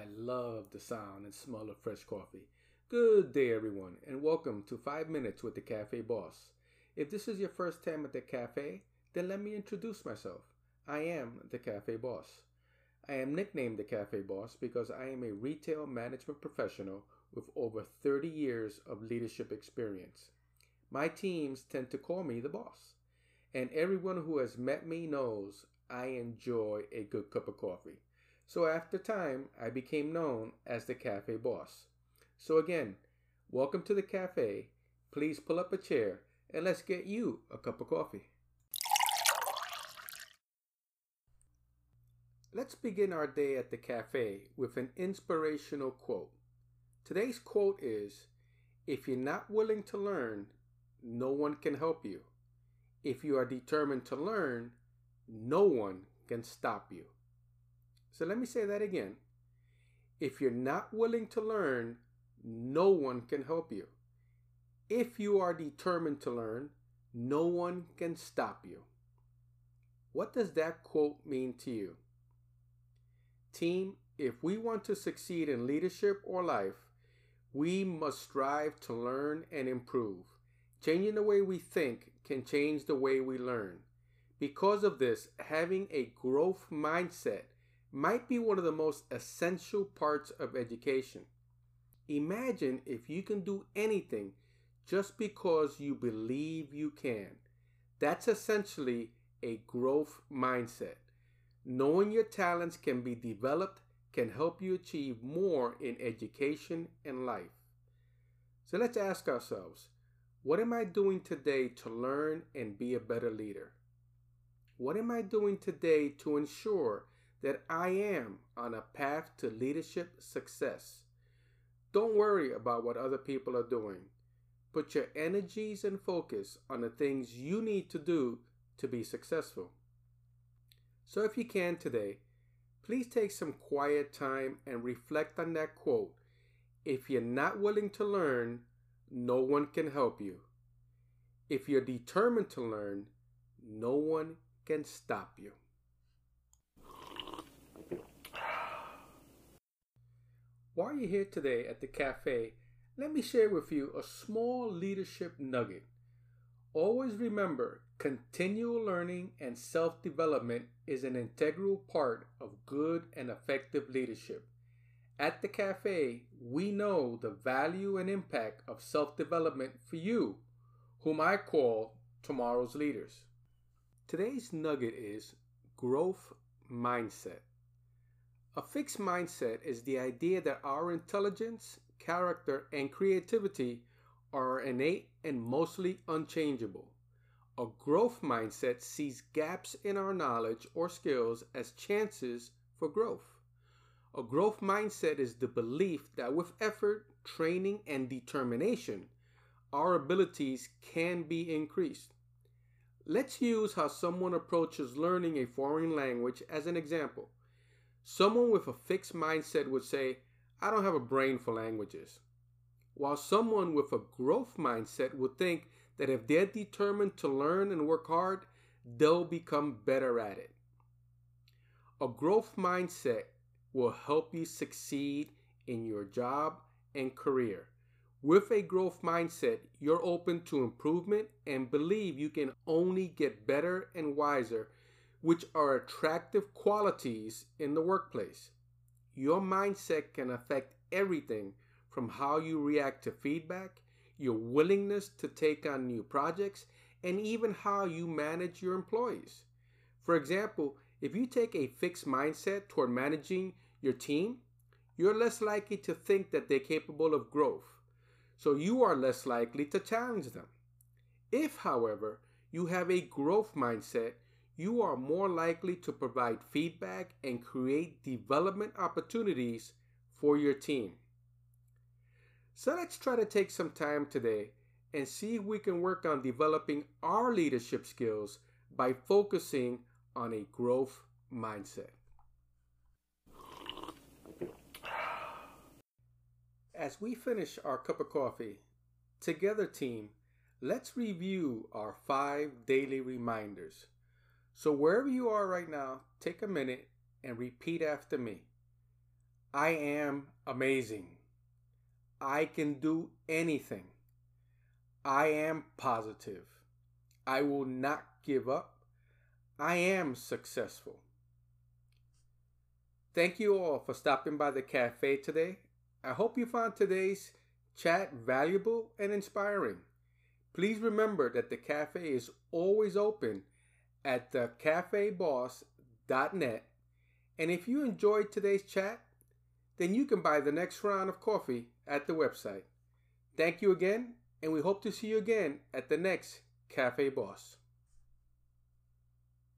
I love the sound and smell of fresh coffee. Good day, everyone, and welcome to 5 Minutes with the Cafe Boss. If this is your first time at the cafe, then let me introduce myself. I am the Cafe Boss. I am nicknamed the Cafe Boss because I am a retail management professional with over 30 years of leadership experience. My teams tend to call me the boss, and everyone who has met me knows I enjoy a good cup of coffee. So after time, I became known as the cafe boss. So again, welcome to the cafe. Please pull up a chair and let's get you a cup of coffee. Let's begin our day at the cafe with an inspirational quote. Today's quote is If you're not willing to learn, no one can help you. If you are determined to learn, no one can stop you. So let me say that again. If you're not willing to learn, no one can help you. If you are determined to learn, no one can stop you. What does that quote mean to you? Team, if we want to succeed in leadership or life, we must strive to learn and improve. Changing the way we think can change the way we learn. Because of this, having a growth mindset might be one of the most essential parts of education. Imagine if you can do anything just because you believe you can. That's essentially a growth mindset. Knowing your talents can be developed can help you achieve more in education and life. So let's ask ourselves what am I doing today to learn and be a better leader? What am I doing today to ensure that I am on a path to leadership success. Don't worry about what other people are doing. Put your energies and focus on the things you need to do to be successful. So, if you can today, please take some quiet time and reflect on that quote If you're not willing to learn, no one can help you. If you're determined to learn, no one can stop you. While you're here today at the cafe, let me share with you a small leadership nugget. Always remember, continual learning and self development is an integral part of good and effective leadership. At the cafe, we know the value and impact of self development for you, whom I call tomorrow's leaders. Today's nugget is growth mindset. A fixed mindset is the idea that our intelligence, character, and creativity are innate and mostly unchangeable. A growth mindset sees gaps in our knowledge or skills as chances for growth. A growth mindset is the belief that with effort, training, and determination, our abilities can be increased. Let's use how someone approaches learning a foreign language as an example. Someone with a fixed mindset would say, I don't have a brain for languages. While someone with a growth mindset would think that if they're determined to learn and work hard, they'll become better at it. A growth mindset will help you succeed in your job and career. With a growth mindset, you're open to improvement and believe you can only get better and wiser which are attractive qualities in the workplace. Your mindset can affect everything from how you react to feedback, your willingness to take on new projects, and even how you manage your employees. For example, if you take a fixed mindset toward managing your team, you're less likely to think that they're capable of growth. So you are less likely to challenge them. If, however, you have a growth mindset, you are more likely to provide feedback and create development opportunities for your team. So let's try to take some time today and see if we can work on developing our leadership skills by focusing on a growth mindset. As we finish our cup of coffee, together, team, let's review our five daily reminders. So, wherever you are right now, take a minute and repeat after me. I am amazing. I can do anything. I am positive. I will not give up. I am successful. Thank you all for stopping by the cafe today. I hope you found today's chat valuable and inspiring. Please remember that the cafe is always open at thecafeboss.net. And if you enjoyed today's chat, then you can buy the next round of coffee at the website. Thank you again, and we hope to see you again at the next Cafe Boss.